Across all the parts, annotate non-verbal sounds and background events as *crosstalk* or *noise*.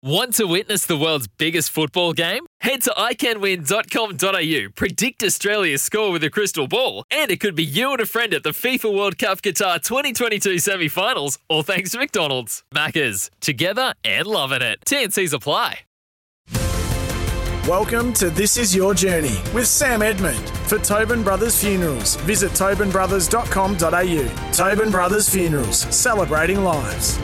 Want to witness the world's biggest football game? Head to iCanWin.com.au, predict Australia's score with a crystal ball, and it could be you and a friend at the FIFA World Cup Qatar 2022 semi finals, all thanks to McDonald's. Maccas, together and loving it. TNC's apply. Welcome to This Is Your Journey with Sam Edmund. For Tobin Brothers Funerals, visit tobinbrothers.com.au. Tobin Brothers Funerals, celebrating lives.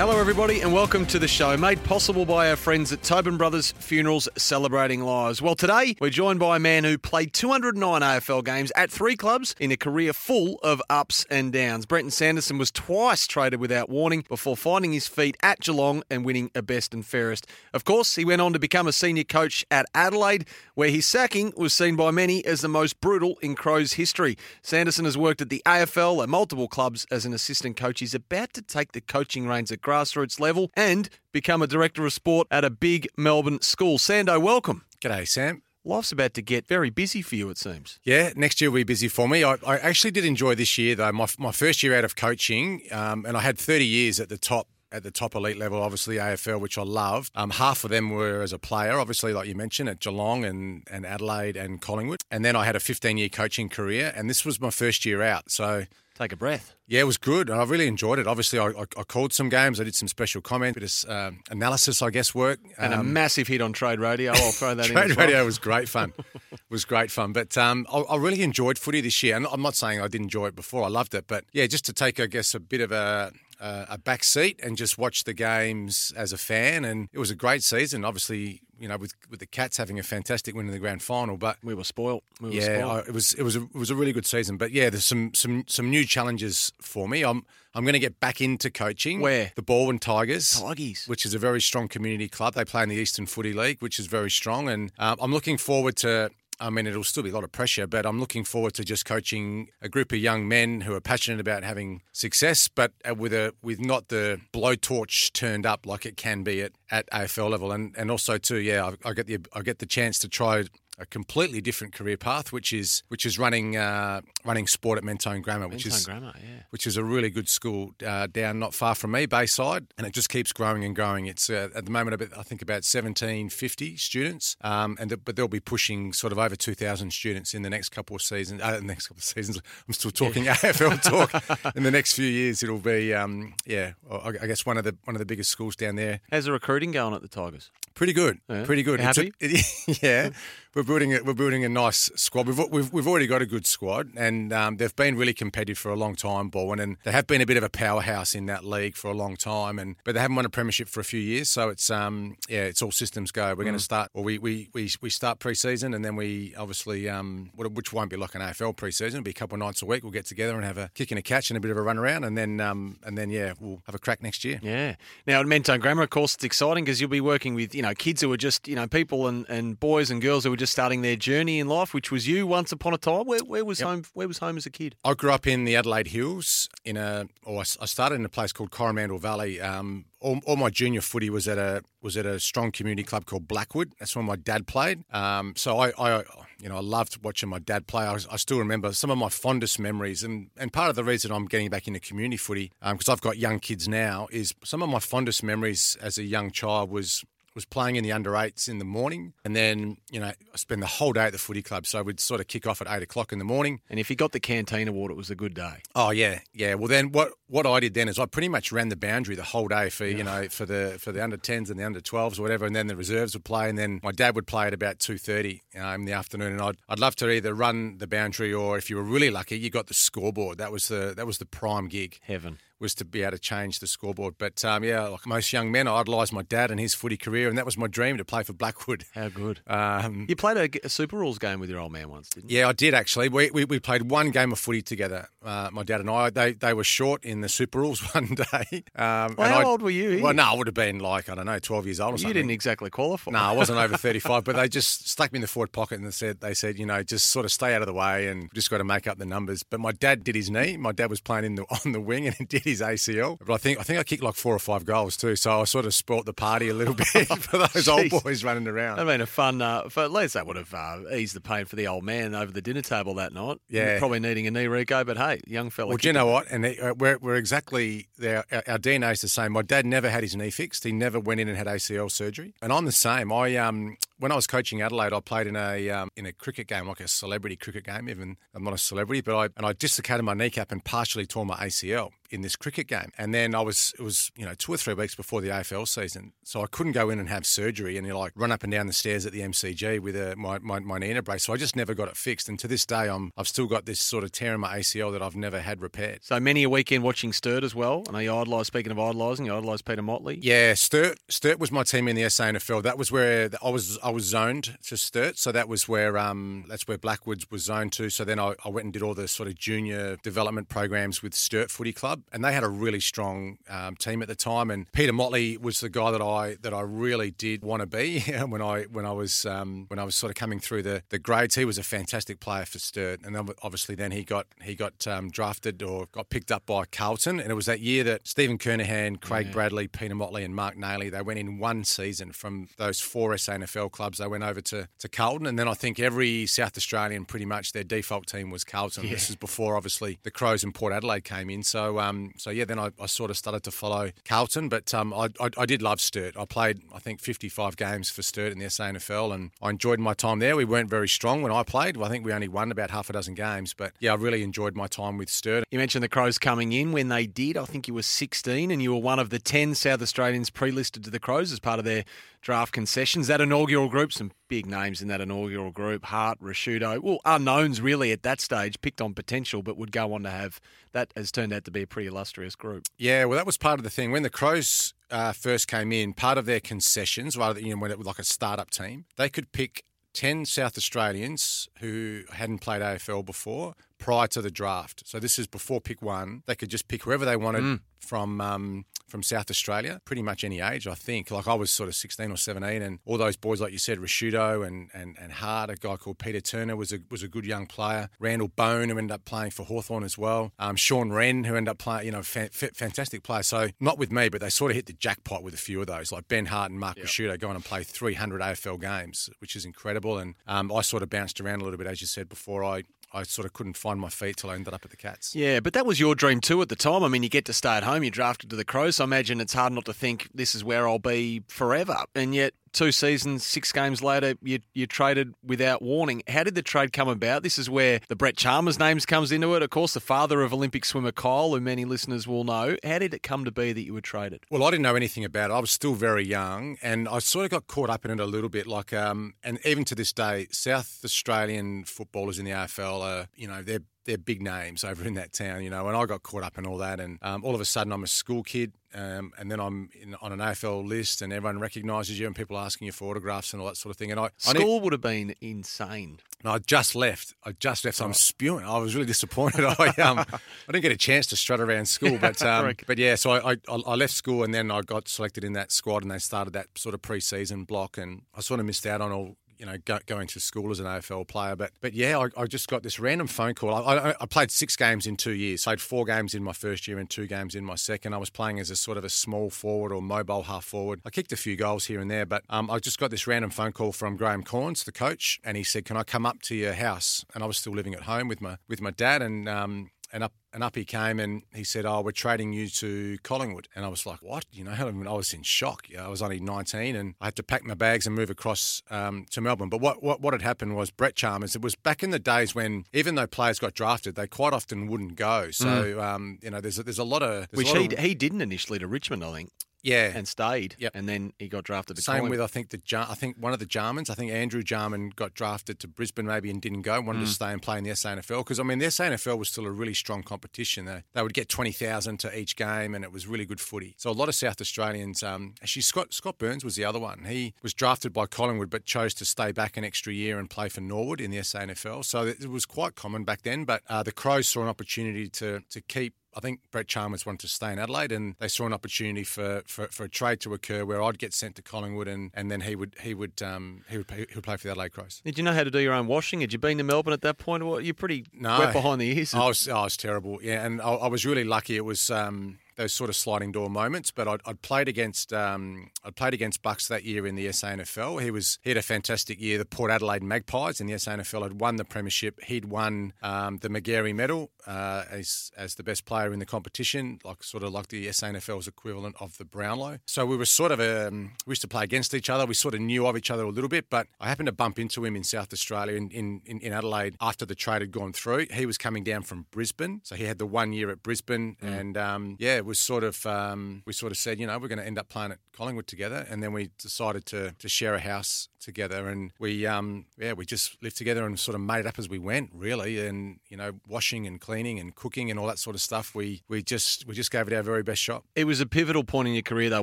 Hello, everybody, and welcome to the show, made possible by our friends at Tobin Brothers Funerals Celebrating Lives. Well, today we're joined by a man who played 209 AFL games at three clubs in a career full of ups and downs. Brenton Sanderson was twice traded without warning before finding his feet at Geelong and winning a best and fairest. Of course, he went on to become a senior coach at Adelaide, where his sacking was seen by many as the most brutal in Crows history. Sanderson has worked at the AFL and multiple clubs as an assistant coach. He's about to take the coaching reins at grassroots level and become a director of sport at a big Melbourne school. Sando, welcome. G'day, Sam. Life's about to get very busy for you, it seems. Yeah, next year will be busy for me. I, I actually did enjoy this year, though. My, my first year out of coaching, um, and I had 30 years at the top at the top elite level, obviously AFL, which I loved. Um, half of them were as a player, obviously, like you mentioned, at Geelong and, and Adelaide and Collingwood. And then I had a 15 year coaching career, and this was my first year out. So Take a breath. Yeah, it was good. I really enjoyed it. Obviously, I, I, I called some games. I did some special comment, bit of uh, analysis, I guess, work. And um, a massive hit on Trade Radio. I'll throw that Trade in. Trade Radio was great fun. *laughs* was great fun. But um, I, I, really enjoyed footy this year. And I'm not saying I didn't enjoy it before. I loved it. But yeah, just to take, I guess, a bit of a uh, a back seat and just watch the games as a fan. And it was a great season. Obviously, you know, with with the Cats having a fantastic win in the grand final, but we were spoiled. We were yeah, spoiled. I, it was it was a, it was a really good season. But yeah, there's some some some new challenges for me. I'm I'm going to get back into coaching. Where the Balwyn Tigers, Tigers, which is a very strong community club. They play in the Eastern Footy League, which is very strong, and um, I'm looking forward to I mean, it'll still be a lot of pressure, but I'm looking forward to just coaching a group of young men who are passionate about having success, but uh, with a with not the blowtorch turned up like it can be at, at AFL level, and and also too, yeah, I, I get the I get the chance to try a completely different career path, which is which is running uh, running sport at Mentone Grammar, Mentone which is Grammar, yeah. which is a really good school uh, down not far from me, Bayside, and it just keeps growing and growing. It's uh, at the moment about, I think about seventeen fifty students, um, and the, but they'll be pushing sort of over two thousand students in the next couple of seasons. Uh, next couple of seasons, *laughs* I'm still talking yeah. *laughs* AFL talk. *laughs* in the next few years, it'll be um, yeah, I, guess one of the one of the biggest schools down there. How's the recruiting going at the Tigers? Pretty good, yeah. pretty good. Happy? A, it, yeah, we're building a, we're building a nice squad. We've, we've, we've already got a good squad, and um, they've been really competitive for a long time, Balwyn, and they have been a bit of a powerhouse in that league for a long time. And but they haven't won a premiership for a few years, so it's um yeah, it's all systems go. We're mm. going to start. Well, we we we, we start pre-season, and then we obviously um which won't be like an AFL pre-season. It'll be a couple of nights a week. We'll get together and have a kick and a catch and a bit of a run around, and then um and then yeah, we'll have a crack next year. Yeah. Now at Mentone Grammar, of course, it's exciting because you'll be working with you know kids who are just you know people and, and boys and girls who are just starting their journey in life, which was you once upon a time. Where, where was Yep. home? Where was home as a kid? I grew up in the Adelaide Hills in a, or I started in a place called Coromandel Valley. Um, all, all my junior footy was at a was at a strong community club called Blackwood. That's where my dad played. Um, so I, I, you know, I loved watching my dad play. I, I still remember some of my fondest memories, and, and part of the reason I'm getting back into community footy because I've got young kids now is some of my fondest memories as a young child was was playing in the under eights in the morning, and then you know I spend the whole day at the footy club. So we'd sort of kick off at eight o'clock in the morning. And if you got the canteen award, it was a good day. Oh yeah, yeah. Well then, what what I did then is I pretty much ran the boundary the whole day for you know for the for the under tens and the under twelves or whatever, and then the reserves would play, and then my dad would play at about two thirty in the afternoon, and I'd I'd love to either run the boundary or if you were really lucky, you got the scoreboard. That was the that was the prime gig Heaven. Was to be able to change the scoreboard. But um, yeah, like most young men, I idolised my dad and his footy career, and that was my dream to play for Blackwood. How good. Um, You played a, a Super Rules game with your old man once, didn't you? yeah, I did actually. We, we, we played one game of footy together, uh, my dad and I. They they were short in the Super Rules *laughs* one day. Um, Well, how I- old were you? Well, no, I would have been like, I don't know, 12 years old or you something. didn't exactly qualify. No, I wasn't over *laughs* 35, but they just stuck me in the forward pocket and they said, they said, you know, just sort of stay out of the way and just got to make up the numbers. But my dad did his knee. My dad was playing in the, *laughs* on the wing and he did his ACL. But I think I think I kicked like four or five goals too, so I sort of sport the party a little *laughs* bit *laughs* for those old boys running around. I mean, a fun. Uh, for, at least that would have uh, eased the pain for the old man over the dinner table that night. Yeah. probably needing a knee reco, but hey, young fella. Well, do you know what? And uh, we're, we're exactly there. Our, our DNA is the same. My dad never had his knee fixed. He never went in and had ACL surgery. And I'm the same. I um when I was coaching Adelaide, I played in a um, in a cricket game, like a celebrity cricket game. Even I'm not a celebrity, but I and I dislocated my kneecap and partially tore my ACL in this cricket game. And then I was it was you know two or three weeks before the AFL season, so I couldn't go in and have surgery and you know, like run up and down the stairs at the MCG with a, my, my my knee in a brace. So I just never got it fixed. And to this day, I'm I've still got this sort of tear in my ACL that I've never had repaired. So many a weekend watching Sturt as well. I know you idolise. Speaking of idolising, you idolise Peter Motley. Yeah, Sturt. Sturt was my team in the SANFL. That was where I was. I was zoned to Sturt, so that was where um that's where Blackwoods was zoned to. So then I, I went and did all the sort of junior development programs with Sturt Footy Club, and they had a really strong um, team at the time. And Peter Motley was the guy that I that I really did want to be *laughs* when I when I was um, when I was sort of coming through the the grades. He was a fantastic player for Sturt, and then obviously then he got he got um, drafted or got picked up by Carlton, and it was that year that Stephen Kernahan, Craig Bradley, Peter Motley, and Mark Naley they went in one season from those four SANFL clubs. They went over to to Carlton, and then I think every South Australian pretty much their default team was Carlton. This is before obviously the Crows and Port Adelaide came in. So um so yeah, then I, I sort of started to follow Carlton, but um I, I I did love Sturt. I played I think 55 games for Sturt in the SANFL, and I enjoyed my time there. We weren't very strong when I played. I think we only won about half a dozen games, but yeah, I really enjoyed my time with Sturt. You mentioned the Crows coming in when they did. I think you were 16 and you were one of the 10 South Australians pre-listed to the Crows as part of their draft concessions. That inaugural group, some big names in that inaugural group, Hart, Ricciuto, well, unknowns really at that stage, picked on potential, but would go on to have, that has turned out to be a pretty illustrious group. Yeah, well, that was part of the thing. When the Crows uh, first came in, part of their concessions, rather than you know, when it was like a startup team, they could pick 10 South Australians who hadn't played AFL before prior to the draft. So this is before pick one. They could just pick whoever they wanted from um, from South Australia, pretty much any age, I think. Like I was sort of 16 or 17, and all those boys, like you said, Ricciuto and, and, and Hart, a guy called Peter Turner was a was a good young player. Randall Bone, who ended up playing for Hawthorn as well. Um, Shaun Rehn, who ended up playing, you know, fa- fa- fantastic player. So not with me, but they sort of hit the jackpot with a few of those, like Ben Hart and Mark Ricciuto going and play 300 AFL games, which is incredible. And um, I sort of bounced around a little bit, as you said before. I I sort of couldn't find my feet till I ended up at the Cats. Yeah, but that was your dream too at the time. I mean, you get to stay at home, you're drafted to the Crows, so I imagine it's hard not to think this is where I'll be forever. And yet, two seasons, six games later, you you traded without warning. How did the trade come about? This is where the Brett Chalmers names comes into it. Of course, the father of Olympic swimmer Kyle, who many listeners will know. How did it come to be that you were traded? Well, I didn't know anything about it. I was still very young, and I sort of got caught up in it a little bit. Like, um, and even to this day, South Australian footballers in the AFL are, you know, they're they're big names over in that town, you know. And I got caught up in all that, and um, all of a sudden, I'm a school kid, um, and then I'm in, on an AFL list, and everyone recognises you, and people are asking you for autographs and all that sort of thing. And I, I need- School would have been insane. I just left. I just left. So I'm spewing. I was really disappointed. I *laughs* um, I didn't get a chance to strut around school, but um, but yeah. So I, I I left school and then I got selected in that squad, and they started that sort of pre-season block, and I sort of missed out on all. You know, go, going to school as an AFL player, but but yeah, I, I just got this random phone call. I, I, I played six games in two years. Had four games in my first year and two games in my second. I was playing as a sort of a small forward or mobile half forward. I kicked a few goals here and there, but um, I just got this random phone call from Graham Cornes, the coach, and he said, "Can I come up to your house?" And I was still living at home with my with my dad, and um, and up and up he came and he said, "Oh, we're trading you to Collingwood." And I was like, "What?" You know, *laughs* I, was in shock. I was only 19, and I had to pack my bags and move across um, to Melbourne. But what, what what had happened was Brett Chalmers. It was back in the days when even though players got drafted, they quite often wouldn't go. So um, you know, there's a, there's a lot of Which lot he, of- he didn't initially to Richmond, I think, yeah. and stayed. Yep. And then he got drafted to Same Collingwood. with I think the I think one of the Jarmans. I think Andrew Jarman got drafted to Brisbane maybe and didn't go. Wanted to stay and play in the SANFL because I mean the SANFL was still a really strong competition. They, they would get twenty thousand to each game and it was really good footy. So a lot of South Australians. Um, actually Scott Scott Burns was the other one. He was drafted by Collingwood but chose to stay back an extra year and play for Norwood in the SANFL. So it was quite common back then. But uh, the Crows saw an opportunity to to keep I think Brett Chalmers wanted to stay in Adelaide, and they saw an opportunity for, for, for a trade to occur where I'd get sent to Collingwood, and, and then he would he would um, he would he would play for the Adelaide Crows. Did you know how to do your own washing? Had you been to Melbourne at that point? Well, you're pretty No. wet behind the ears. I was I was terrible, yeah, and I, I was really lucky. It was um, those sort of sliding door moments. But I'd, I'd played against um, I'd played against Bucks that year in the SANFL. He was he had a fantastic year. The Port Adelaide Magpies in the SANFL had won the premiership. He'd won um, the Magarey Medal uh, as as the best player in the competition, like sort of like the SANFL's equivalent of the Brownlow. So we were sort of um, we used to play against each other. We sort of knew of each other a little bit. But I happened to bump into him in South Australia in in, in Adelaide after the trade had gone through. He was coming down from Brisbane, so he had the one year at Brisbane, mm. and um, yeah, was sort of um, we sort of said, you know, we're going to end up playing at Collingwood together, and then we decided to to share a house together, and we um, yeah we just lived together and sort of made it up as we went, really, and you know, washing and cleaning and cooking and all that sort of stuff. We we just we just gave it our very best shot. It was a pivotal point in your career, though,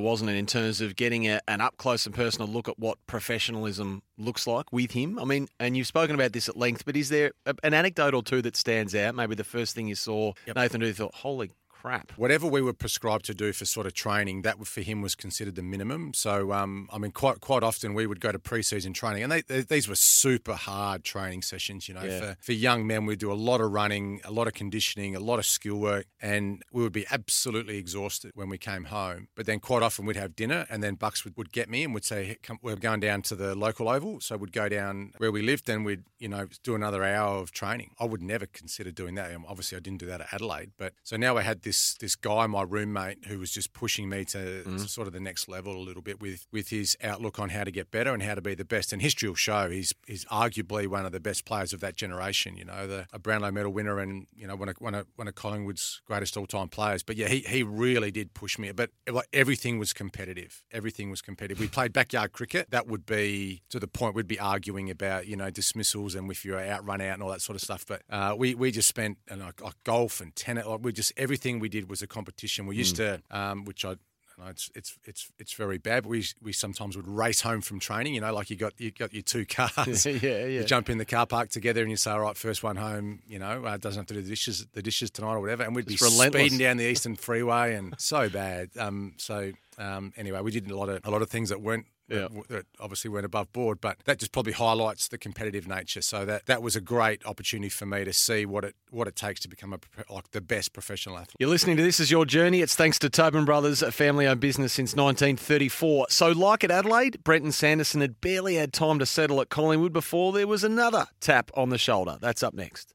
wasn't it, in terms of getting a, an up close and personal look at what professionalism looks like with him. I mean, and you've spoken about this at length, but is there a, an anecdote or two that stands out? Maybe the first thing you saw yep. Nathan do thought, holy crap. Whatever we were prescribed to do for sort of training, that for him was considered the minimum. So, um, I mean, quite quite often we would go to preseason training, and they, they, these were super hard training sessions. You know, yeah. for, for young men, we'd do a lot of running, a lot of conditioning, a lot of skill work, and we would be absolutely exhausted when we came home. But then quite often we'd have dinner, and then Bucks would, would get me and would say, hey, come, "We're going down to the local oval." So we'd go down where we lived, and we'd you know do another hour of training. I would never consider doing that. Obviously, I didn't do that at Adelaide, but so now I had this this guy my roommate who was just pushing me to, mm. to, sort of the next level a little bit with with his outlook on how to get better and how to be the best. And history will show he's he's arguably one of the best players of that generation. You know, the a Brownlow medal winner and you know one of one of, one of Collingwood's greatest all time players. But yeah, he he really did push me. But like everything was competitive. Everything was competitive. We played backyard cricket. That would be to the point we'd be arguing about you know dismissals and if you're out, run out, and all that sort of stuff. But uh, we we just spent and like, like golf and tennis. Like we just everything we did was a competition. We used mm. to, um, which I know, it's it's it's it's very bad. But we we sometimes would race home from training. You know, like you got you got your two *laughs* cars. *laughs* yeah, yeah. You jump in the car park together, and you say, "All right, first one home." You know, uh, doesn't have to do the dishes the dishes tonight or whatever. And we'd it's be relentless. speeding down the Eastern Freeway, and so bad. Um, so um, anyway, we did a lot of a lot of things that weren't yeah. that obviously went above board, but that just probably highlights the competitive nature. So that that was a great opportunity for me to see what it what it takes to become a like the best professional athlete. You're listening to This Is Your Journey. It's thanks to Tobin Brothers, a family-owned business since 1934. So, like at Adelaide, Brenton Sanderson had barely had time to settle at Collingwood before there was another tap on the shoulder. That's up next.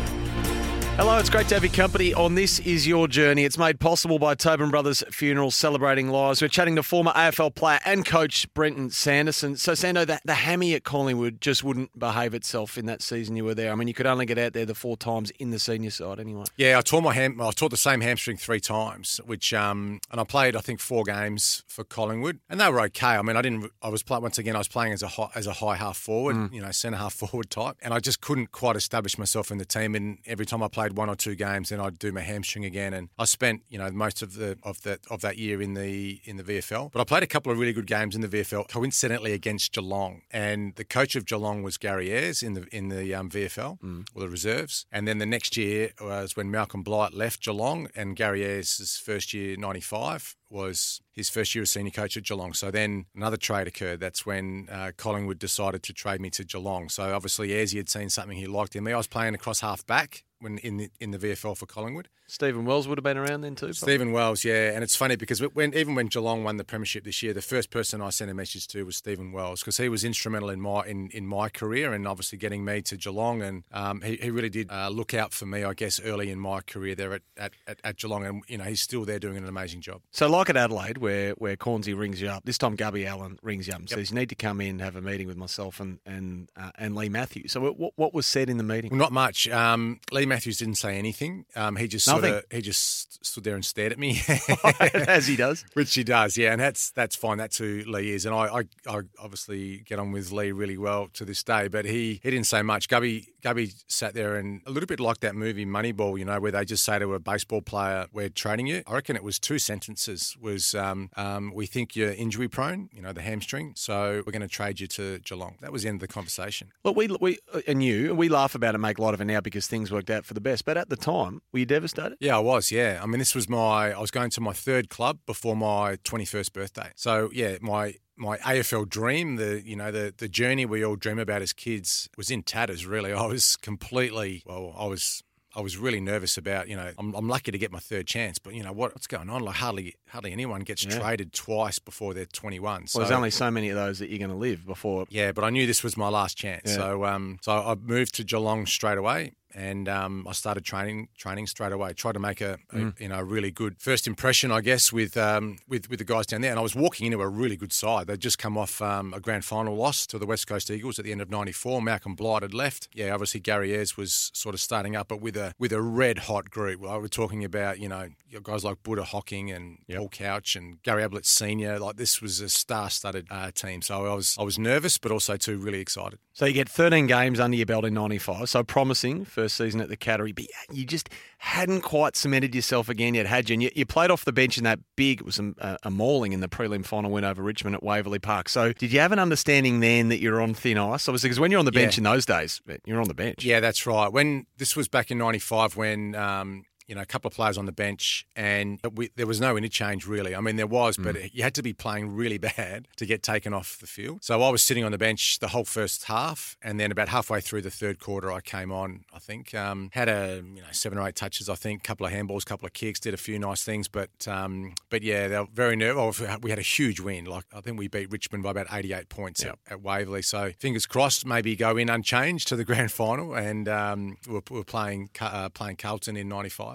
Hello, it's great to have your company on This Is Your Journey. It's made possible by Tobin Brothers Funerals Celebrating Lives. We're chatting to former AFL player and coach Brenton Sanderson. So, Sando, the, the hammy at Collingwood just wouldn't behave itself in that season you were there. I mean, you could only get out there the four times in the senior side anyway. Yeah, I tore my ham. I tore the same hamstring three times, which um, and I played I think four games for Collingwood, and they were okay. I mean, I didn't. I was once again I was playing as a high, as a high half forward, mm. you know, centre half *laughs* forward type, and I just couldn't quite establish myself in the team. And every time I played played one or two games, then I'd do my hamstring again. And I spent, you know, most of the of that of that year in the in the VFL. But I played a couple of really good games in the VFL, coincidentally against Geelong. And the coach of Geelong was Gary Ayres in the in the um, VFL mm. or the reserves. And then the next year was when Malcolm Blight left Geelong, and Gary Ayres' first year '95 was his first year as senior coach at Geelong. So then another trade occurred. That's when uh, Collingwood decided to trade me to Geelong. So obviously, he had seen something he liked in me, I was playing across half back when in the in the VFL for Collingwood. Stephen Wells would have been around then too. Probably. Stephen Wells, yeah, and it's funny because when even when Geelong won the premiership this year, the first person I sent a message to was Stephen Wells because he was instrumental in my in, in my career and obviously getting me to Geelong, and um, he, he really did uh, look out for me, I guess, early in my career there at, at, at, at, Geelong, and you know he's still there doing an amazing job. So like at Adelaide, where where Cornsey rings you up, this time Gubby Allan rings you up and yep. says you need to come in have a meeting with myself and and uh, and Leigh Matthews. So what what was said in the meeting? Well, not much. Um, Leigh Matthews didn't say anything. Um, he just Sorta, he just stood there and stared at me, *laughs* As he does. *laughs* which he does. Yeah, and that's that's fine. That's who Leigh is, and I, I, I obviously get on with Leigh really well to this day. But he he didn't say much. Gubby Gubby sat there and a little bit like that movie Moneyball, you know, where they just say to a baseball player, "We're training you." I reckon it was two sentences. Was um, um, we think you're injury prone, you know, the hamstring, so we're going to trade you to Geelong. That was the end of the conversation. Look, we, we and you, we laugh about it and make light of it now because things worked out for the best. But at the time, were you devastated? Yeah, I was. Yeah, I mean, this was my. I was going to my third club before my twenty-first birthday. So yeah, my my AFL dream, the you know the the journey we all dream about as kids, was in tatters. Really, I was completely. Well, I was. I was really nervous about, you know, I'm, I'm lucky to get my third chance, but you know what, what's going on? Like hardly, hardly anyone gets Yeah. traded twice before they're 21. So Well, there's only so many of those that you're going to live before. yeah, but I knew this was my last chance. Yeah. So um, so I moved to Geelong straight away. And um, I started training, training straight away. Tried to make a, a Mm. you know a really good first impression, I guess, with um, with with the guys down there. And I was walking into a really good side. They'd just come off um, a grand final loss to the West Coast Eagles at the end of '94. Malcolm Blight had left. Yeah, obviously Gary Ayres was sort of starting up, but with a with a red hot group. Well, we're talking about you know guys like Buddha Hocking and Paul Couch and Gary Ablett Senior. Like this was a star-studded uh, team. So I was I was nervous, but also too really excited. So you get 13 games under your belt in 95. So promising first season at the Cattery, but you just hadn't quite cemented yourself again yet, had you? And you, you played off the bench in that big, it was a, a mauling in the prelim final win over Richmond at Waverley Park. So did you have an understanding then that you're on thin ice? Obviously, because when you're on the bench Yeah. in those days, you're on the bench. Yeah, that's right. When this was back in '95, when um, you know a couple of players on the bench, and we, there was no interchange really. I mean, there was, but you had to be playing really *laughs* bad to get taken off the field. So I was sitting on the bench the whole first half, and then about halfway through the third quarter, I came on. I think um, had a you know seven or eight touches. I think, a couple of handballs, a couple of kicks, did a few nice things, but um, but yeah, they were very nervous. We had a huge win. Like I think we beat Richmond by about 88 points Yep. at, at Waverley. So fingers crossed, maybe go in unchanged to the *laughs* grand final. And um, we're, we were playing uh, playing Carlton in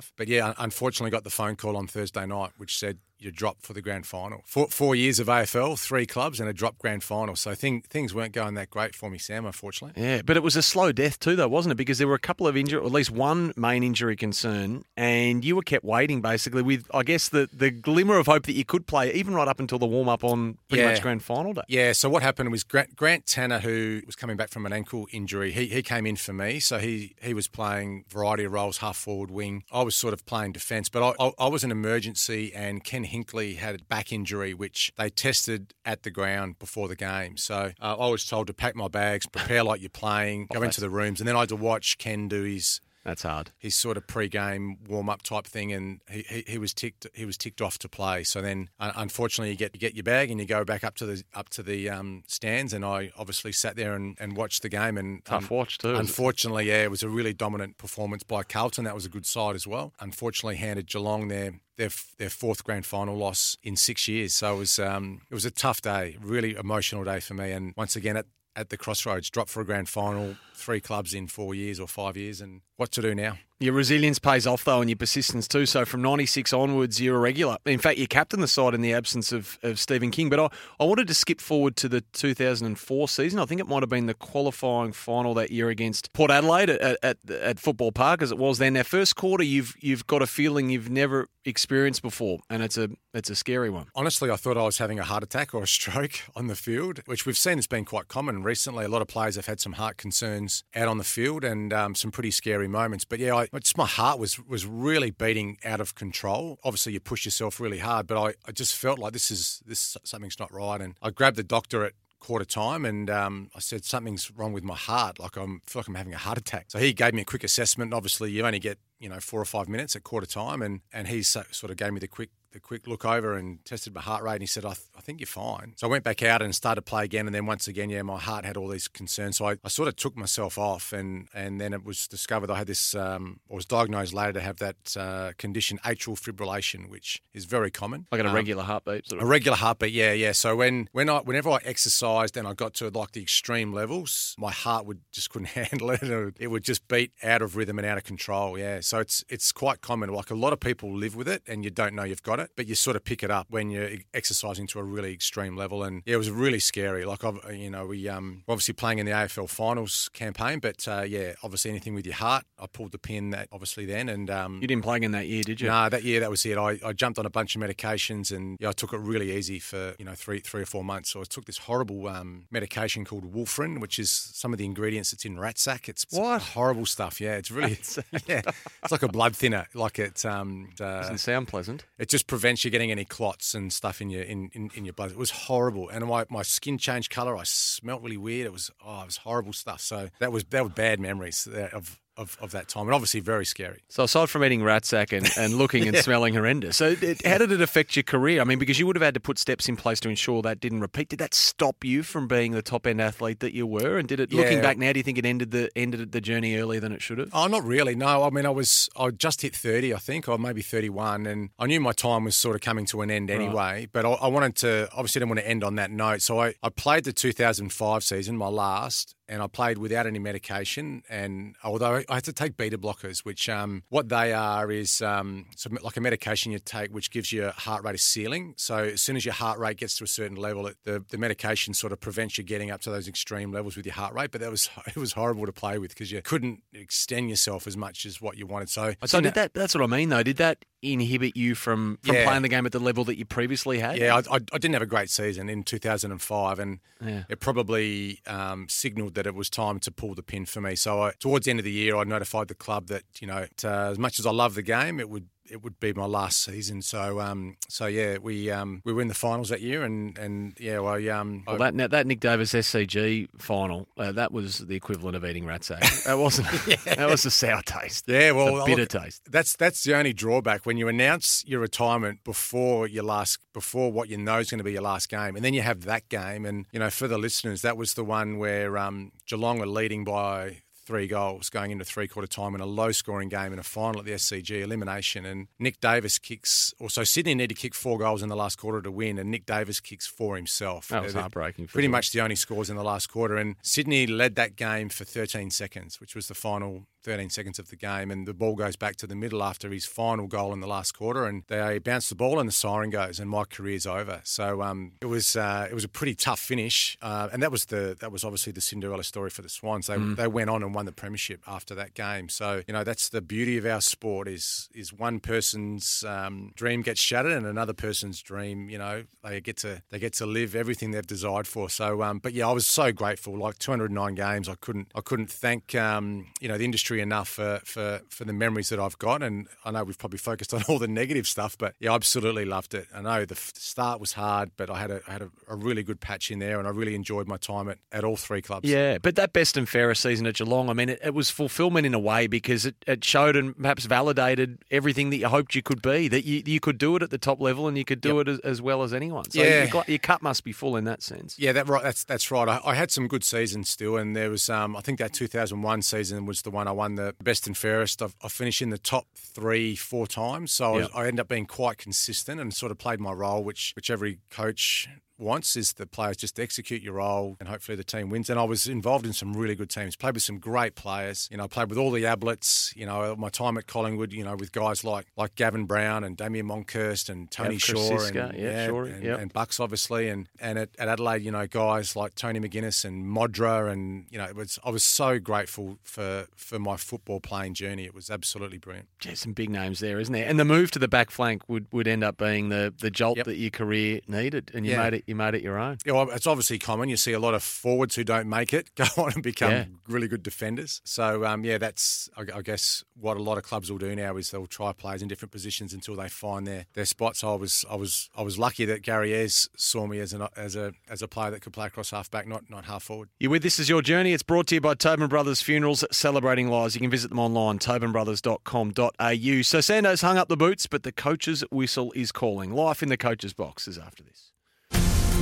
'95. But yeah, unfortunately, got the phone call on Thursday night, which said you dropped for the grand final. Four, four years of AFL, three clubs, and a drop grand final. So thing, things weren't going that great for me, Sam. Unfortunately. Yeah, but it was a slow death too, though, wasn't it? Because there were a couple of injury, or at least one main injury concern, and you were kept waiting basically with, I guess, the, the glimmer of hope that you could play, even right up until the warm up on pretty Yeah. much grand final day. Yeah, so what happened was Grant, Grant Tanner, who was coming back from an ankle injury, he, he came in for me. So he, he was playing variety of roles, half forward, wing. I was sort of playing defence, but I, I, I was an emergency, and Ken Hinkley had a back injury, which they tested at the ground before the game. So uh, I was told to pack my bags, prepare like you're playing, go into the rooms, and then I had to watch Ken do his That's hard. his sort of pre-game warm-up type thing, and he, he, he was ticked he was ticked off to play. So then, uh, unfortunately, you get you get your bag and you go back up to the up to the um, stands, and I obviously sat there and, and watched the game. And Tough um, watch too. Unfortunately, yeah, it was a really dominant performance by Carlton. That was a good side as well. Unfortunately, handed Geelong their their their fourth grand final loss in six years. So it was um, it was a tough day, really emotional day for me. And once again, at at the crossroads, dropped for a grand final, three clubs in four years or five years, and what to do now? Your resilience pays off though, and your persistence too. So from '96 onwards, you're a regular. In fact, you captain the side in the absence of, of Stephen King. But I, I wanted to skip forward to the 2004 season. I think it might have been the qualifying final that year against Port Adelaide at, at, at Football Park, as it was then. Their first quarter, you've you've got a feeling you've never experienced before, and it's a it's a scary one. Honestly, I thought I was having a heart attack or a stroke *laughs* on the field, which we've seen has been quite common recently. A lot of players have had some heart concerns out on the field and um, some pretty scary moments. But yeah, I, just my heart was was really beating out of control. Obviously, you push yourself really hard, but I, I just felt like this is this something's not right. And I grabbed the doctor at quarter time and um, I said something's wrong with my heart like I'm feel like I'm having a heart attack so he gave me a quick assessment obviously you only get you know four or five minutes at quarter time and and he so, sort of gave me the quick the quick look over and tested my heart rate and he said I, th- I think you're fine so I went back out and started to play again and then once again yeah my heart had all these concerns so I, I sort of took myself off and and then it was discovered I had this um, or was diagnosed later to have that uh, condition atrial fibrillation which is very common Like a Um, regular heartbeat. Sort a regular heartbeat, yeah, yeah. So when when I whenever I exercised and I got to like the extreme levels, my heart would just couldn't *laughs* handle it. It would, it would just beat out of rhythm and out of control. Yeah. So it's it's quite common. Like a lot of people live with it and you don't know you've got it. It, but you sort of pick it up when you're exercising to a really extreme level. And yeah, it was really scary. Like, I've, you know, we um, obviously playing in the AFL finals campaign, but uh, yeah, obviously anything with your heart, I pulled the pin that obviously then. And um, you didn't play again that year, did you? No, nah, that year that was it. I, I jumped on a bunch of medications and yeah, I took it really easy for you know three three or four months. So I took this horrible um, medication called Warfarin, which is some of the ingredients that's in Ratsak. It's what horrible stuff. Yeah, it's really it's, *laughs* yeah, it's like a blood thinner. Like it um, uh, doesn't sound pleasant. It just prevents you getting any clots and stuff in your in, in, in your blood. It was horrible, and my, my skin changed colour. I smelt really weird. It was oh, it was horrible stuff. So that was that were bad memories uh, of of, of that time, and obviously very scary. So aside from eating ratsack and, and looking *laughs* yeah. and smelling horrendous, so it, how did it affect your career? I mean, because you would have had to put steps in place to ensure that didn't repeat. Did that stop you from being the top end athlete that you were? And did it, yeah. looking back now, do you think it ended the ended the journey earlier than it should have? Oh, not really. No, I mean, I was I just hit thirty, I think, or maybe thirty one, and I knew my time was sort of coming to an end anyway. Right. But I, I wanted to obviously didn't want to end on that note, so I, I played the two thousand five season, my last, and I played without any medication. And although I had to take beta blockers, which um, what they are is um, like a medication you take, which gives your heart rate a ceiling. So as soon as your heart rate gets to a certain level, it, the the medication sort of prevents you getting up to those extreme levels with your heart rate. But that was *laughs* it was horrible to play with because you couldn't extend yourself as much as what you wanted. So so did that? That's what I mean though. Did that inhibit you from, from yeah. playing the game at the level that you previously had? Yeah, I, I, didn't have a great season in 2005, and yeah. it probably um, signalled that it was time to pull the pin for me. So I, towards the end of the year, I notified the club that you know, uh, as much as I love the game, it would it would be my last season. So, um, so yeah, we um, we were in the finals that year, and and yeah, well, um, well, I, that that Nick Davis SCG final, uh, that was the equivalent of eating ratsack. *laughs* That wasn't. *laughs* yeah. That was a sour taste. Yeah, well, a bitter look, taste. That's that's the only drawback when you announce your retirement before your last, before what you know is going to be your last game, and then you have that game, and you know, for the listeners, that was the one where um, Geelong were leading by three goals going into three quarter time in a low scoring game in a final at the SCG elimination. And Nick Davis kicks, also Sydney need to kick four goals in the last quarter to win, and Nick Davis kicks four himself. That was heartbreaking. pretty much the only scores in the last quarter. And Sydney led that game for 13 seconds, which was the final 13 seconds of the game, and the ball goes back to the middle after his final goal in the last quarter, and they bounce the ball, and the siren goes, and my career's over. So um, it was uh, it was a pretty tough finish, uh, and that was the that was obviously the Cinderella story for the Swans. They mm. they went on and won the premiership after that game. So you know that's the beauty of our sport is is one person's um, dream gets shattered, and another person's dream, you know, they get to they get to live everything they've desired for. So, um, but yeah, I was so grateful. Like 209 games, I couldn't I couldn't thank um, you know the industry enough for, for, for the memories that I've got. And I know we've probably focused on all the negative stuff, but yeah, I absolutely loved it. I know the start was hard, but I had a, I had a, a, really good patch in there, and I really enjoyed my time at, at all three clubs. Yeah, but that best and fairest season at Geelong, I mean, it, it was fulfilment in a way because it, it showed and perhaps validated everything that you hoped you could be, that you, you could do it at the top level and you could do yep. it as, as, well as anyone. So yeah. got, your cup must be full in that sense. Yeah, that right. That's that's right. I, I had some good seasons still, and there was um, I think that 2001 season was the one I won the best and fairest. I've, I've finished in the top three, four times. So yep. I, I end up being quite consistent and sort of played my role, which which every coach wants is the players just execute your role and hopefully the team wins. And I was involved in some really good teams, played with some great players. You know, I played with all the Abletts, you know, my time at Collingwood, you know, with guys like like Gavin Brown and Damian Monkhorst and Tony Shaw and, yeah, yeah, and, yep. and, Bucks obviously and and at, at, Adelaide, you know, guys like Tony McGuinness and Modra and you know, it was I was so grateful for for my football playing journey. It was absolutely brilliant. Yeah, some big names there, isn't there? And the move to the back flank would, would end up being the the jolt yep. that your career needed and you made it you made it your own. Yeah, well, it's obviously common. You see a lot of forwards who don't make it *laughs* go on and become yeah. really good defenders. So, um, yeah, that's I, I, guess what a lot of clubs will do now is they'll try players in different positions until they find their, their spot. So I was I was I was lucky that Gary Ayres saw me as an as a as a player that could play across half back, not not half forward. You with this is your journey. It's brought to you by Tobin Brothers Funerals, celebrating lives. You can visit them online, tobinbrothers.com.au. So Sando's hung up the boots, but the coach's whistle is calling. Life in the coach's box is after this.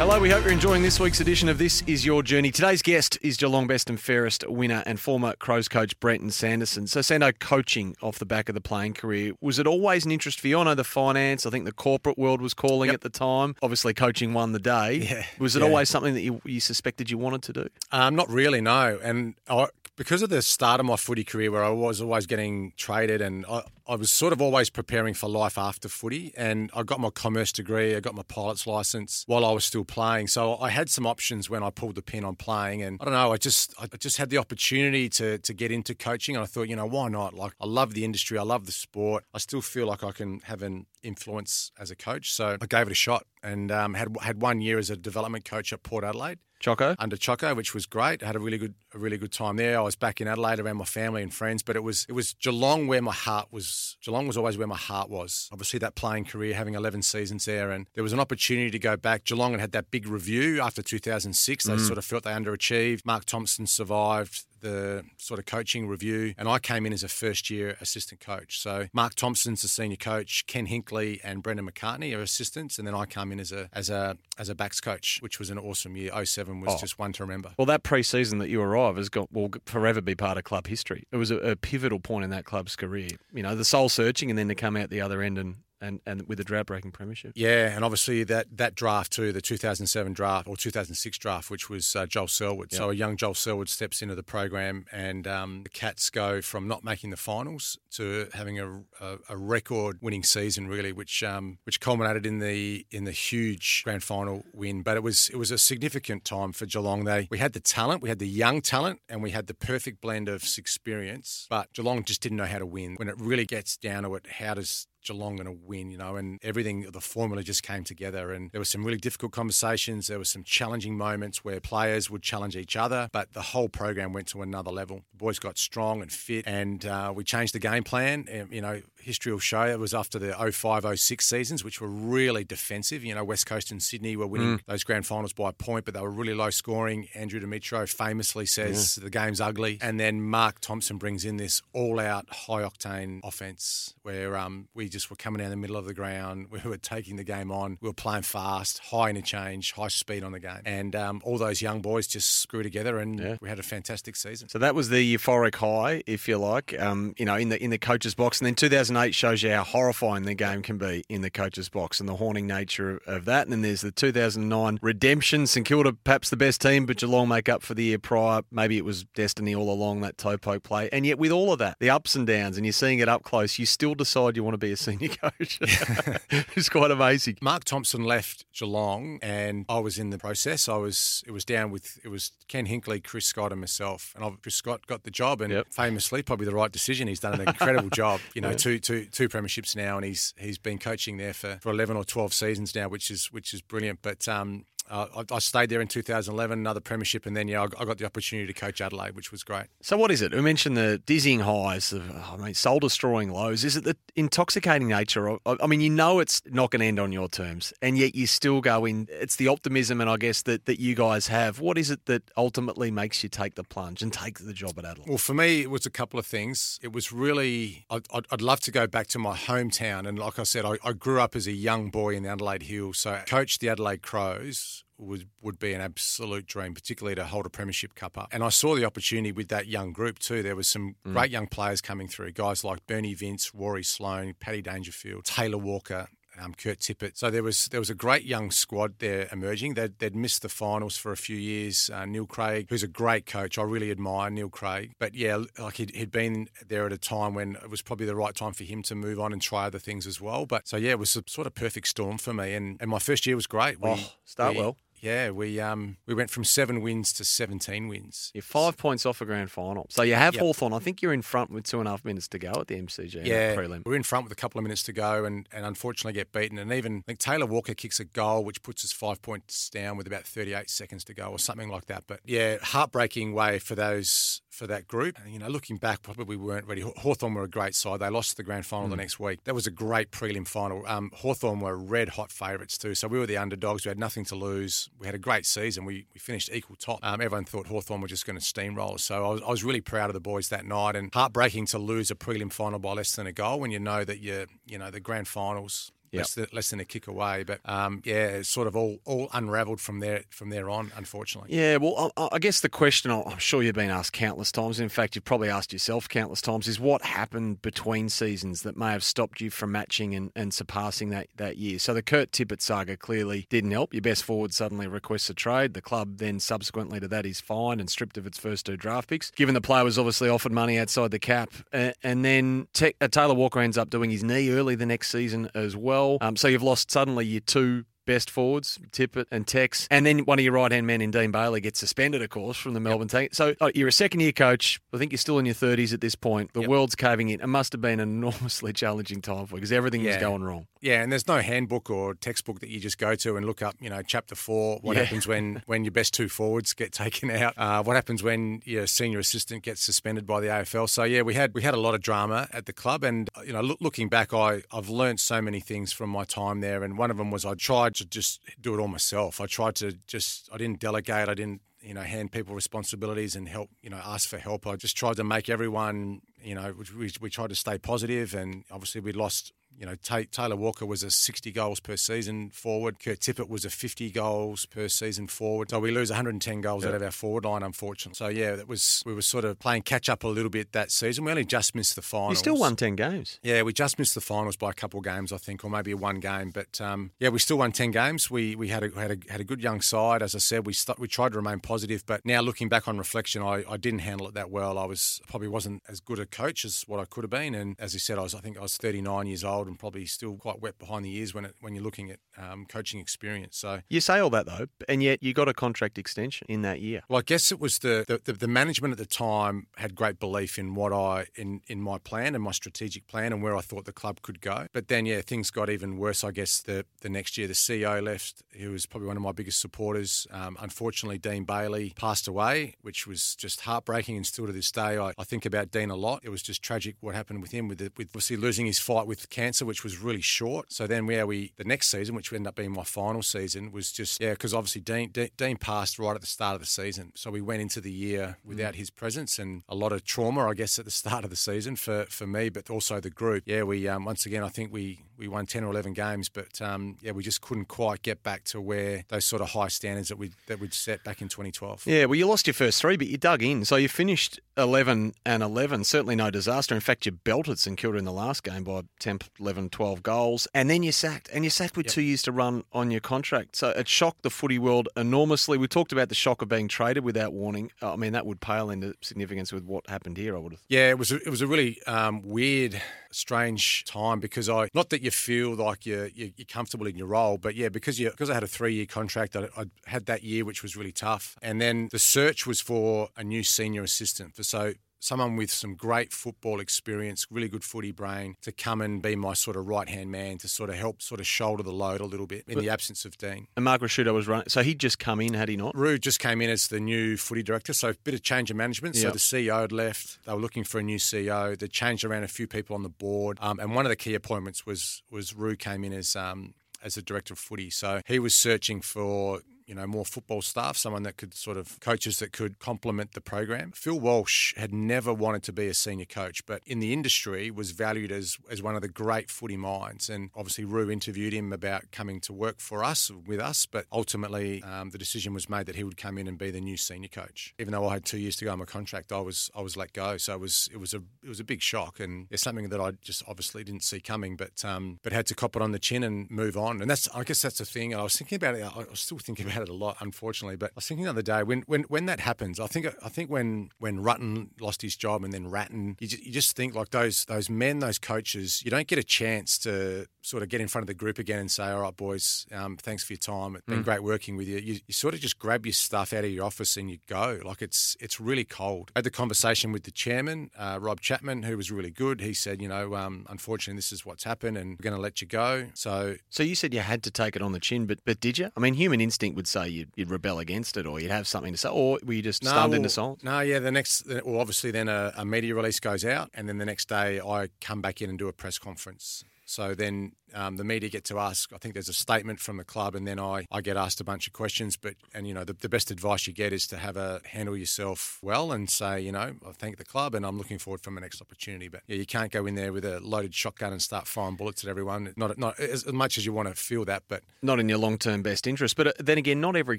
Hello, we hope you're enjoying this week's edition of This Is Your Journey. Today's guest is Geelong Best and Fairest winner and former Crows coach Brenton Sanderson. So, Sando, coaching off the back of the playing career, was it always an interest for you? I know the finance, I think the corporate world was calling Yep. at the time. Obviously, coaching won the day. Yeah, Was it yeah. always something that you, you suspected you wanted to do? Um, not really, no. And I, because of the start of my footy career, where I was always getting traded, and I, I was sort of always preparing for life after footy. And I got my commerce degree, I got my pilot's license while I was still playing. So I had some options when I pulled the pin on playing. And I don't know, I just I just had the opportunity to to get into coaching. And I thought, you know, why not? Like I love the industry, I love the sport. I still feel like I can have an influence as a coach. So I gave it a shot and um, had had one year as a development coach at Port Adelaide Choco? under Choco, which was great. I had a really good, a really good time there. I was back in Adelaide around my family and friends, but it was, it was Geelong where my heart was. Geelong was always where my heart was. Obviously, that playing career, having 11 seasons there, and there was an opportunity to go back. Geelong had had that big review after 2006. They sort of felt they underachieved. Mark Thompson survived the sort of coaching review, and I came in as a first year assistant coach. So Mark Thompson's the senior coach, Ken Hinkley and Brendan McCartney are assistants, and then I come in as a as a as a backs coach, which was an awesome year. 07 was Oh. just one to remember. Well, that pre-season that you arrive has got will forever be part of club history. It was a, a pivotal point in that club's career. You know, the soul searching, and then to come out the other end and and, and with a drought breaking premiership. Yeah, and obviously that that draft too, the 2007 draft or 2006 draft, which was uh, Joel Selwood. So a young Joel Selwood steps into the program, and um, the Cats go from not making the finals to having a, a, a record-winning season, really, which um, which culminated in the in the huge grand final win. But it was it was a significant time for Geelong. They we had the talent, we had the young talent, and we had the perfect blend of experience. But Geelong just didn't know how to win. When it really gets down to it, how does Geelong going to win, you know, and everything, the formula just came together. And there were some really difficult conversations. There were some challenging moments where players would challenge each other, but the whole program went to another level. The boys got strong and fit, and uh, we changed the game plan. And, you know, history will show it was after the 05 06 seasons, which were really defensive. You know, West Coast and Sydney were winning those grand finals by a point, but they were really low scoring. Andrew Demetriou famously says the game's ugly. And then Mark Thompson brings in this all out, high octane offense where um, we just were coming down the middle of the ground. We were taking the game on. We were playing fast, high interchange, high speed on the game. And um, all those young boys just grew together and Yeah. we had a fantastic season. So that was the euphoric high, if you like, um, you know, in the in the coach's box. And then 2008 shows you how horrifying the game can be in the coach's box and the haunting nature of, that. And then there's the 2009 redemption. St Kilda, perhaps the best team, but Geelong make up for the year prior. Maybe it was destiny all along that toe poke play. And yet, with all of that, the ups and downs, and you're seeing it up close, you still decide you want to be a senior coach. *laughs* *laughs* it's quite amazing. Mark Thompson left Geelong, and I was in the process. I was it was down with it was Ken Hinkley, Chris Scott, and myself. And I, Chris Scott got the job, and Yep. famously, probably the right decision. He's done an incredible *laughs* job. You know, two two two premierships now, and he's he's been coaching there for, for eleven or twelve seasons now, which is which is brilliant. But um, uh, I, I stayed there in 2011, another premiership, and then yeah, I, I got the opportunity to coach Adelaide, which was great. So what is it? We mentioned the dizzying highs, of, I mean, soul-destroying lows. Is it the intoxicating nature? Of, I mean, you know it's not going to end on your terms, and yet you still go in. It's the optimism, and I guess that that you guys have. What is it that ultimately makes you take the plunge and take the job at Adelaide? Well, for me, it was a couple of things. It was really, I'd, I'd, love to go back to my hometown. And like I said, I, I grew up as a young boy in the Adelaide Hills. So coach the Adelaide Crows would, would be an absolute dream, particularly to hold a premiership cup up. And I saw the opportunity with that young group too. There was some great young players coming through, guys like Bernie Vince, Rory Sloane, Paddy Dangerfield, Taylor Walker um, Kurt Tippett. So there was there was a great young squad there emerging. They'd, they'd missed the finals for a few years. Uh, Neil Craig, who's a great coach, I really admire Neil Craig. But yeah, like he'd, he'd been there at a time when it was probably the right time for him to move on and try other things as well. But so yeah, it was a sort of perfect storm for me. And, and my first year was great. Oh, start we- well. Yeah, we um we went from seven wins to seventeen wins. You're five points off a grand final. So you have Yep. Hawthorn. I think you're in front with two and a half minutes to go at the MCG. Yeah, prelim. we're in front with a couple of minutes to go, and, and unfortunately get beaten. And even I think Taylor Walker kicks a goal, which puts us five points down with about 38 seconds to go, or something like that. But yeah, heartbreaking way for those for that group. And, you know, looking back, probably we weren't ready. Haw- Hawthorn were a great side. They lost the grand final the next week. That was a great prelim final. Um, Hawthorn were red hot favourites too, so we were the underdogs. We had nothing to lose. We had a great season. We, we finished equal top. Um, everyone thought Hawthorn were just going to steamroll. So I was, I was really proud of the boys that night, and heartbreaking to lose a prelim final by less than a goal when you know that you you know the grand finals Yep. less, than, less than a kick away. But um, yeah, it's sort of all all unravelled from there from there on, unfortunately. Yeah, well, I, I guess the question I'm sure you've been asked countless times. In fact, you've probably asked yourself countless times: is what happened between seasons that may have stopped you from matching and, and surpassing that, that year? So the Kurt Tippett saga clearly didn't help. Your best forward suddenly requests a trade. The club then subsequently to that is fined and stripped of its first two draft picks. Given the player was obviously offered money outside the cap, uh, and then uh, Taylor Walker ends up doing his knee early the next season as well. Um, so you've lost suddenly your two best forwards, Tippett and Tex. And then one of your right hand men in Dean Bailey gets suspended, of course, from the Melbourne team. So oh, you're a second year coach. I think you're still in your 30s at this point. The Yep. world's caving in. It must have been an *laughs* enormously challenging time for you because everything was going wrong. Yeah, and there's no handbook or textbook that you just go to and look up, you know, chapter four, what Yeah. happens when, *laughs* when your best two forwards get taken out, uh, what happens when your senior assistant gets suspended by the AFL. So yeah, we had we had a lot of drama at the club, and you know, look, looking back, I I've learned so many things from my time there, and one of them was I tried to just do it all myself. I tried to just I didn't delegate, I didn't you know hand people responsibilities and help you know ask for help. I just tried to make everyone you know we, we, we tried to stay positive, and obviously we lost you know, Ta Taylor Walker was a 60 goals per season forward. Kurt Tippett was a 50 goals per season forward. So we lose 110 goals out of our forward line, unfortunately. So yeah, that was we were sort of playing catch up a little bit that season. We only just missed the finals. You still won 10 games. Yeah, we just missed the finals by a couple of games, I think, or maybe one game. But um, yeah, we still won ten games. We we had a had a, had a good young side, as I said. We st- we tried to remain positive, but now looking back on reflection, I, I didn't handle it that well. I was probably wasn't as good a coach as what I could have been. And as you said, I was I think I was 39 years old and probably still quite wet behind the ears when it when you're looking at um, coaching experience. So You say all that, though, and yet you got a contract extension in that year. Well, I guess it was the, the, the, the management at the time had great belief in what I in, in my plan and my strategic plan and where I thought the club could go. But then, yeah, things got even worse. I guess the the next year, the CEO left, who was probably one of my biggest supporters. Um, unfortunately, Dean Bailey passed away, which was just heartbreaking. And still to this day, I, I think about Dean a lot. It was just tragic what happened with him, with the, with obviously losing his fight with cancer, which was really short. So then, where we the next season, which ended up being my final season, was just yeah, because obviously Dean, Dean Dean passed right at the start of the season, so we went into the year without his presence and a lot of trauma, I guess, at the *laughs* start of the season for, for me, but also the group. Yeah, we um, once again, I think we we won ten or eleven games, but um, yeah, we just couldn't quite get back to where those sort of high standards that we that we'd set back in 2012. Yeah, well, you lost your first three, but you dug in. So you finished 11 and 11. Certainly no disaster. In fact, you belted St Kilda in the last game by 10, 11, 12 goals. And then you sacked. And you sacked with two years to run on your contract. So it shocked the footy world enormously. We talked about the shock of being traded without warning. I mean, that would pale into significance with what happened here, I would have Yeah, it was a, it was a really um, weird, strange time because I not that you feel like you're you're you're comfortable in your role, but yeah, because you because I had a three year contract, I, I had that year which was really tough, and then the search was for a new senior assistant for so. Someone with some great football experience, really good footy brain, to come and be my sort of right hand man to sort of help sort of shoulder the load a little bit in the absence of Dean. And Mark Ricciuto was running. So he'd just come in, had he not? Roo just came in as the new footy director, so a bit of change of management. So Yep. the CEO had left; they were looking for a new CEO. They changed around a few people on the board, um, and one of the key appointments was was Roo came in as um, as the director of footy. So he was searching for. You know, more football staff, someone that could sort of coaches that could complement the program. Phil Walsh had never wanted to be a senior coach, but in the industry was valued as as one of the great footy minds. And obviously, Roo interviewed him about coming to work for us with us, but ultimately um, the decision was made that he would come in and be the new senior coach. Even though I had two years to go on my contract, I was I was let go, so it was it was a it was a big shock, and it's something that I just obviously didn't see coming, but um, but had to cop it on the chin and move on. And that's I guess that's the thing. I was thinking about it. I was still thinking about it a lot, unfortunately. But I was thinking the other day when when when that happens, I think I think when when Rutten lost his job and then Ratten, you just, you just think like those those men, those coaches, you don't get a chance to sort of get in front of the group again and say, "All right, boys, um, thanks for your time. It's been great working with you." you." You sort of just grab your stuff out of your office and you go. Like it's it's really cold. I had the conversation with the chairman, uh, Rob Chapman, who was really good. He said, "You know, um, unfortunately, this is what's happened, and we're going to let you go." So So you said you had to take it on the chin, but but did you? I mean, human instinct would say you'd, you'd rebel against it, or you'd have something to say, or were you just stunned into silence? No, yeah. The next, well, obviously, then a, a media release goes out, and then the next day I come back in and do a press conference. So then um, the media get to ask. I think there's a statement from the club, and then I, I get asked a bunch of questions. But and you know the, the best advice you get is to have a handle yourself well and say you know I thank the club and I'm looking forward for my next opportunity. But yeah, you can't go in there with a loaded shotgun and start firing bullets at everyone. Not not as, as much as you want to feel that, but not in your long term best interest. But uh, then again, not every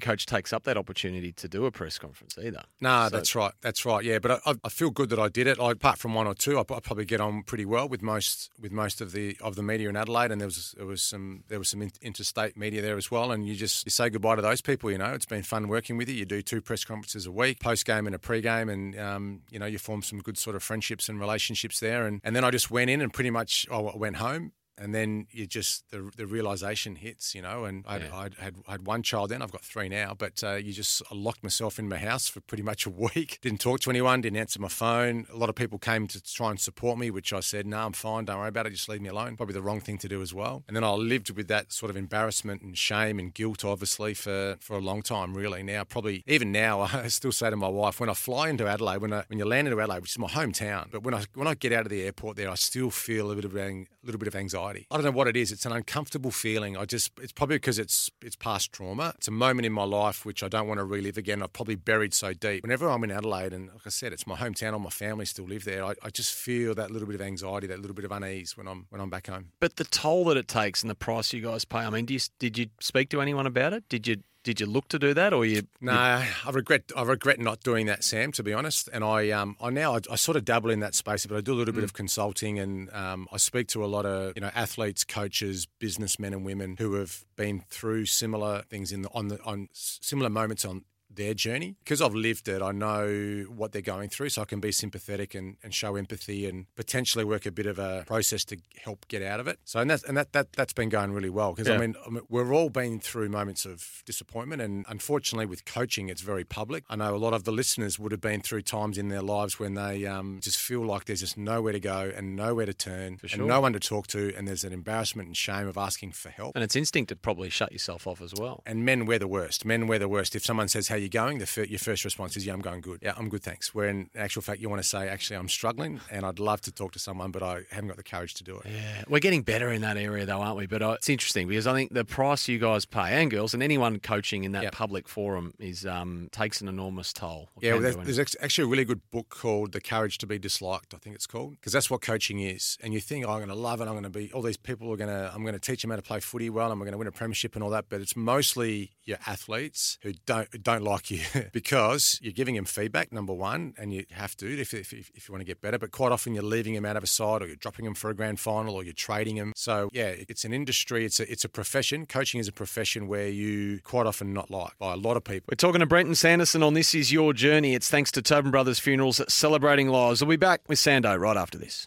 coach takes up that opportunity to do a press conference either. No, nah, so, that's right. That's right. Yeah, but I, I, feel good that I did it. I, apart from one or two, I, I probably get on pretty well with most with most of the of the media in Adelaide, and there was there was some there was some interstate media there as well. And you just you say goodbye to those people. You know, it's been fun working with you. You do two press conferences a week, post game and a pre game, and um, you know you form some good sort of friendships and relationships there. And and then I just went in and pretty much I went home and then you just the the realization hits, you know. And I'd, yeah. I'd had had one child then, I've got three now. But uh, you just I locked myself in my house for pretty much a *laughs* week. Didn't talk to anyone. Didn't answer my phone. A lot of people came to try and support me, which I said, "No, I'm fine. Don't worry about it. Just leave me alone." Probably the wrong thing to do as well. And then I lived with that sort of embarrassment and shame and guilt, obviously, for for a long time. Really, now probably even now, *laughs* I still say to my wife when I fly into Adelaide, when I when you land into Adelaide, which is my hometown, but when I when I get out of the airport there, I still feel a bit of a little bit of anxiety. I don't know what it is is. It's an uncomfortable feeling. I just it's probably because it's it's past trauma. It's a moment in my life which I don't want to relive again. I've probably buried so deep. Whenever I'm in Adelaide, and like I said, it's my hometown. All my family still live there. I, I just feel that little bit of anxiety, that little bit of unease when I'm when I'm back home. But the toll that it takes and the price you guys pay. I mean, you, did you speak to anyone about it? Did you did you look to do that, or you? No, I regret. I regret not doing that, Sam. To be honest, and I, um, I now I, I sort of dabble in that space, but I do a little mm. bit of consulting, and um, I speak to a lot of you know athletes, coaches, businessmen, and women who have been through similar things in the, on the on similar moments on their journey. Because I've lived it, I know what they're going through, so I can be sympathetic and, and show empathy and potentially work a bit of a process to help get out of it. So and that's and that, that that's been going really well because yeah. I, mean, I mean we're all been through moments of disappointment and unfortunately with coaching it's very public. I know a lot of the listeners would have been through times in their lives when they um, just feel like there's just nowhere to go and nowhere to turn sure. and no one to talk to and there's an embarrassment and shame of asking for help. And it's instinct to probably shut yourself off as well. And men we're the worst. Men we're the worst. If someone says, "How you going?" The fir- your first response is, "Yeah, I'm going good. Yeah, I'm good, thanks." Where in actual fact, you want to say, "Actually, I'm struggling, and I'd love to talk to someone, but I haven't got the courage to do it." Yeah, we're getting better in that area, though, aren't we? But uh, it's interesting because I think the price you guys pay, and girls, and anyone coaching in that yep. public forum, is um, takes an enormous toll. Yeah, well, there's, there's, actually a really good book called "The Courage to Be Disliked." I think it's called because that's what coaching is. And you think, oh, "I'm going to love it. I'm going to be all these people are going to. I'm going to teach them how to play footy well. And I'm going to win a premiership and all that." But it's mostly your athletes who don't don't like you *laughs* because you're giving them feedback, number one, and you have to if, if, if, you want to get better. But quite often you're leaving them out of a side or you're dropping them for a grand final or you're trading them. So, yeah, it's an industry, it's a, it's a profession. Coaching is a profession where you quite often not liked by a lot of people. We're talking to Brenton Sanderson on This Is Your Journey. It's thanks to Tobin Brothers Funerals celebrating lives. We'll be back with Sando right after this.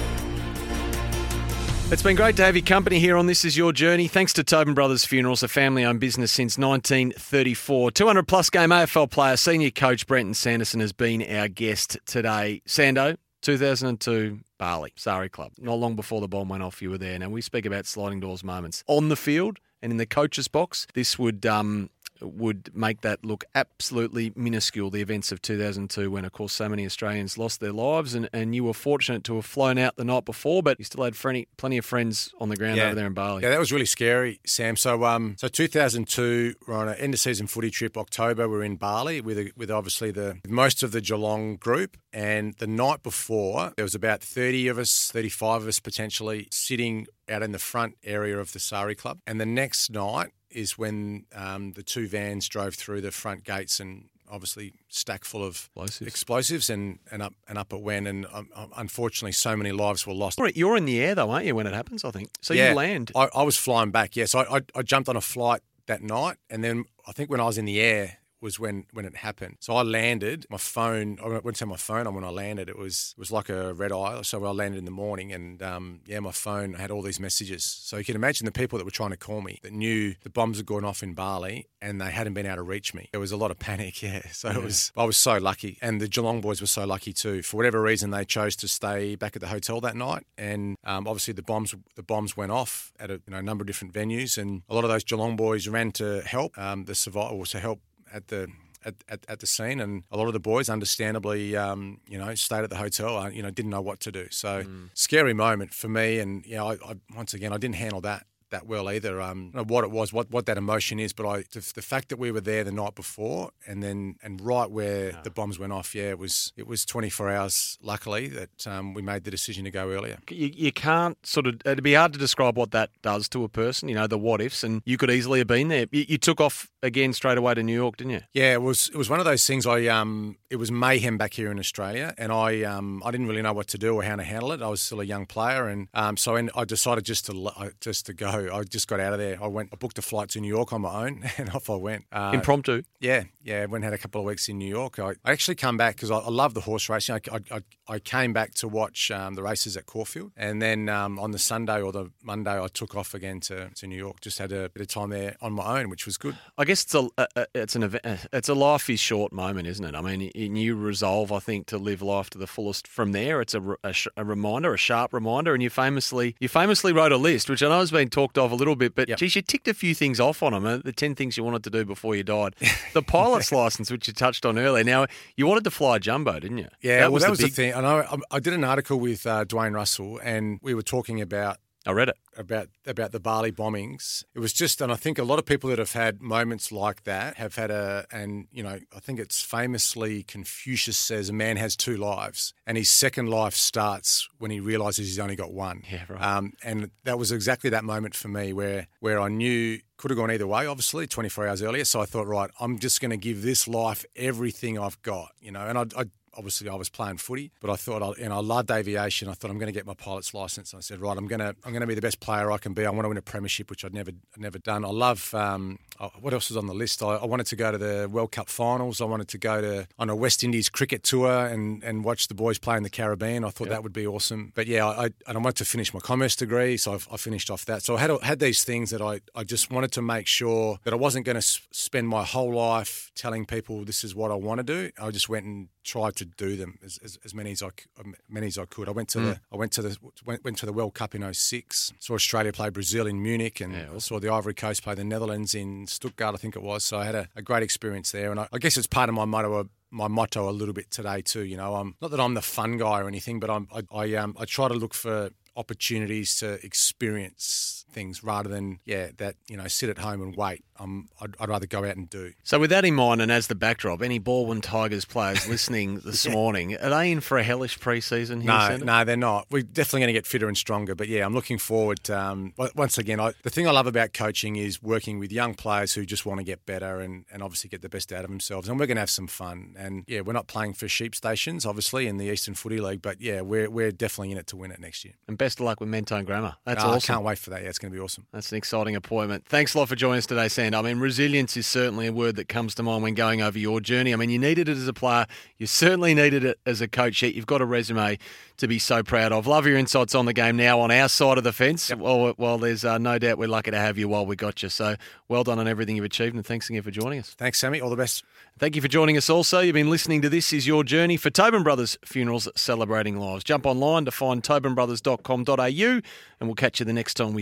It's been great to have your company here on This Is Your Journey. Thanks to Tobin Brothers Funerals, a family owned business since 1934. 200 plus game AFL player, senior coach Brenton Sanderson has been our guest today. Sando, 2002 Bali, Sari Club. Not long before the bomb went off, you were there. Now, we speak about sliding doors moments on the field and in the coach's box. This would um, would make that look absolutely minuscule, the events of 2002, when, of course, so many Australians lost their lives. And, and you were fortunate to have flown out the night before, but you still had plenty, plenty of friends on the ground yeah. over there in Bali. Yeah, that was really scary, Sam. So, um, so 2002, we're on an end of season footy trip, October, we're in Bali with, a, with obviously the most of the Geelong group. And the night before, there was about 30 of us, 35 of us potentially, sitting out in the front area of the Sari Club. And the next night, is when um, the two vans drove through the front gates and obviously stack full of explosives, explosives and, and up and up it went. And um, um unfortunately, so many lives were lost. You're in the air though, aren't you? When it happens, I think. So yeah, you land. I, I was flying back. Yes, I, I, I jumped on a flight that night, and then I think when I was in the air, was when when it happened. So I landed. My phone. I went to my phone on when I landed. It was it was like a red eye. So I landed in the morning, and um, yeah, my phone had all these messages. So you can imagine the people that were trying to call me that knew the bombs had gone off in Bali, and they hadn't been able to reach me. There was a lot of panic. *laughs* Yeah. So yeah. it was. I was so lucky, and the Geelong boys were so lucky too. For whatever reason, they chose to stay back at the hotel that night, and um, obviously the bombs the bombs went off at a you know, number of different venues, and a lot of those Geelong boys ran to help um, the survival to help at the at, at, at, the scene, and a lot of the boys, understandably, um, you know, stayed at the hotel. Uh, you know, didn't know what to do. So mm. scary moment for me, and you know, I, I, once again, I didn't handle that that well either. Um, what it was, what, what that emotion is, but I the, the, fact that we were there the night before, and then and right where yeah. the bombs went off, yeah, it was it was 24 hours. Luckily, that um, we made the decision to go earlier. You, you can't sort of it'd be hard to describe what that does to a person. You know, the what ifs, and you could easily have been there. You, you took off again straight away to New York, didn't you? Yeah, it was it was one of those things. I um, it was mayhem back here in Australia, and I um, I didn't really know what to do or how to handle it. I was still a young player, and um, so I, I decided just to just to go. I just got out of there. I went, I booked a flight to New York on my own, *laughs* and off I went. Uh, Impromptu. Yeah, yeah. Went had a couple of weeks in New York. I, I actually come back because I, I, love the horse racing. I, I, I came back to watch um, the races at Caulfield, and then um, on the Sunday or the Monday, I took off again to, to New York. Just had a bit of time there on my own, which was good. I guess it's a, a it's an event, it's a life is short moment, isn't it? I mean, you resolve, I think, to live life to the fullest. From there, it's a, a, a reminder, a sharp reminder, and you famously you famously wrote a list, which I know has been talked of a little bit, but yep. geez, you ticked a few things off on them. Uh, the ten things you wanted to do before you died, *laughs* the pilot's license, which you touched on earlier. Now, you wanted to fly a jumbo, didn't you? Yeah, that well, was that the was big... the thing. I know. I did an article with uh, Dwayne Russell, and we were talking about I read it about about the Bali bombings. It was just, and I think a lot of people that have had moments like that have had a, and you know, I think it's famously Confucius says a man has two lives, and his second life starts when he realizes he's only got one. Yeah, right. Um, and that was exactly that moment for me where where I knew could have gone either way, obviously, 24 hours earlier. So I thought, right, I'm just going to give this life everything I've got, you know. And I, I obviously I was playing footy, but I thought, I, and I loved aviation. I thought I'm going to get my pilot's license. I said, right, I'm going to I'm going to be the best player I can be. I want to win a premiership, which I'd never never done. I love um, oh, what else was on the list. I, I, wanted to go to the World Cup finals. I wanted to go to on a West Indies cricket tour and and watch the boys play in the Caribbean. I thought yep. that would be awesome. But yeah, I, and I wanted to finish my commerce degree, so I, I finished off that. So I had had these things that I I just wanted to make sure that I wasn't going to spend my whole life telling people this is what I want to do. I just went and tried to do them as, as, as, many as I um, many as I could. I went to mm. the I went to the went, went to the World Cup in 06. Saw Australia play Brazil in Munich, and yeah, saw the Ivory Coast play the Netherlands in Stuttgart, I think it was. So I had a, a great experience there, and I, I, guess it's part of my motto. My motto a little bit today too, you know. I'm not that I'm the fun guy or anything, but I'm I, I um I try to look for opportunities to experience things rather than yeah that you know sit at home and wait um, I'd, I'd, rather go out and do so with that in mind and as the backdrop any Balwyn Tigers players listening *laughs* this yeah. morning are they in for a hellish pre-season here, no no they're not we're definitely going to get fitter and stronger but yeah I'm looking forward to, um, once again I, the thing I love about coaching is working with young players who just want to get better and, and obviously get the best out of themselves and we're going to have some fun and yeah we're not playing for sheep stations obviously in the Eastern Footy League but yeah we're, we're definitely in it to win it next year and best of luck with Mentone Grammar. That's oh, awesome. I can't wait for that. Yeah, it's going to be awesome. That's an exciting appointment. Thanks a lot for joining us today, Sand. I mean, resilience is certainly a word that comes to mind when going over your journey. I mean, you needed it as a player. You certainly needed it as a coach. Yet you've got a resume to be so proud of. Love your insights on the game now on our side of the fence. Yep. Well, well, there's uh, no doubt we're lucky to have you while we got you. So well done on everything you've achieved, and thanks again for joining us. Thanks, Sammy. All the best. Thank you for joining us also. You've been listening to This Is Your Journey for Tobin Brothers Funerals Celebrating Lives. Jump online to find tobinbrothers.com.au and we'll catch you the next time we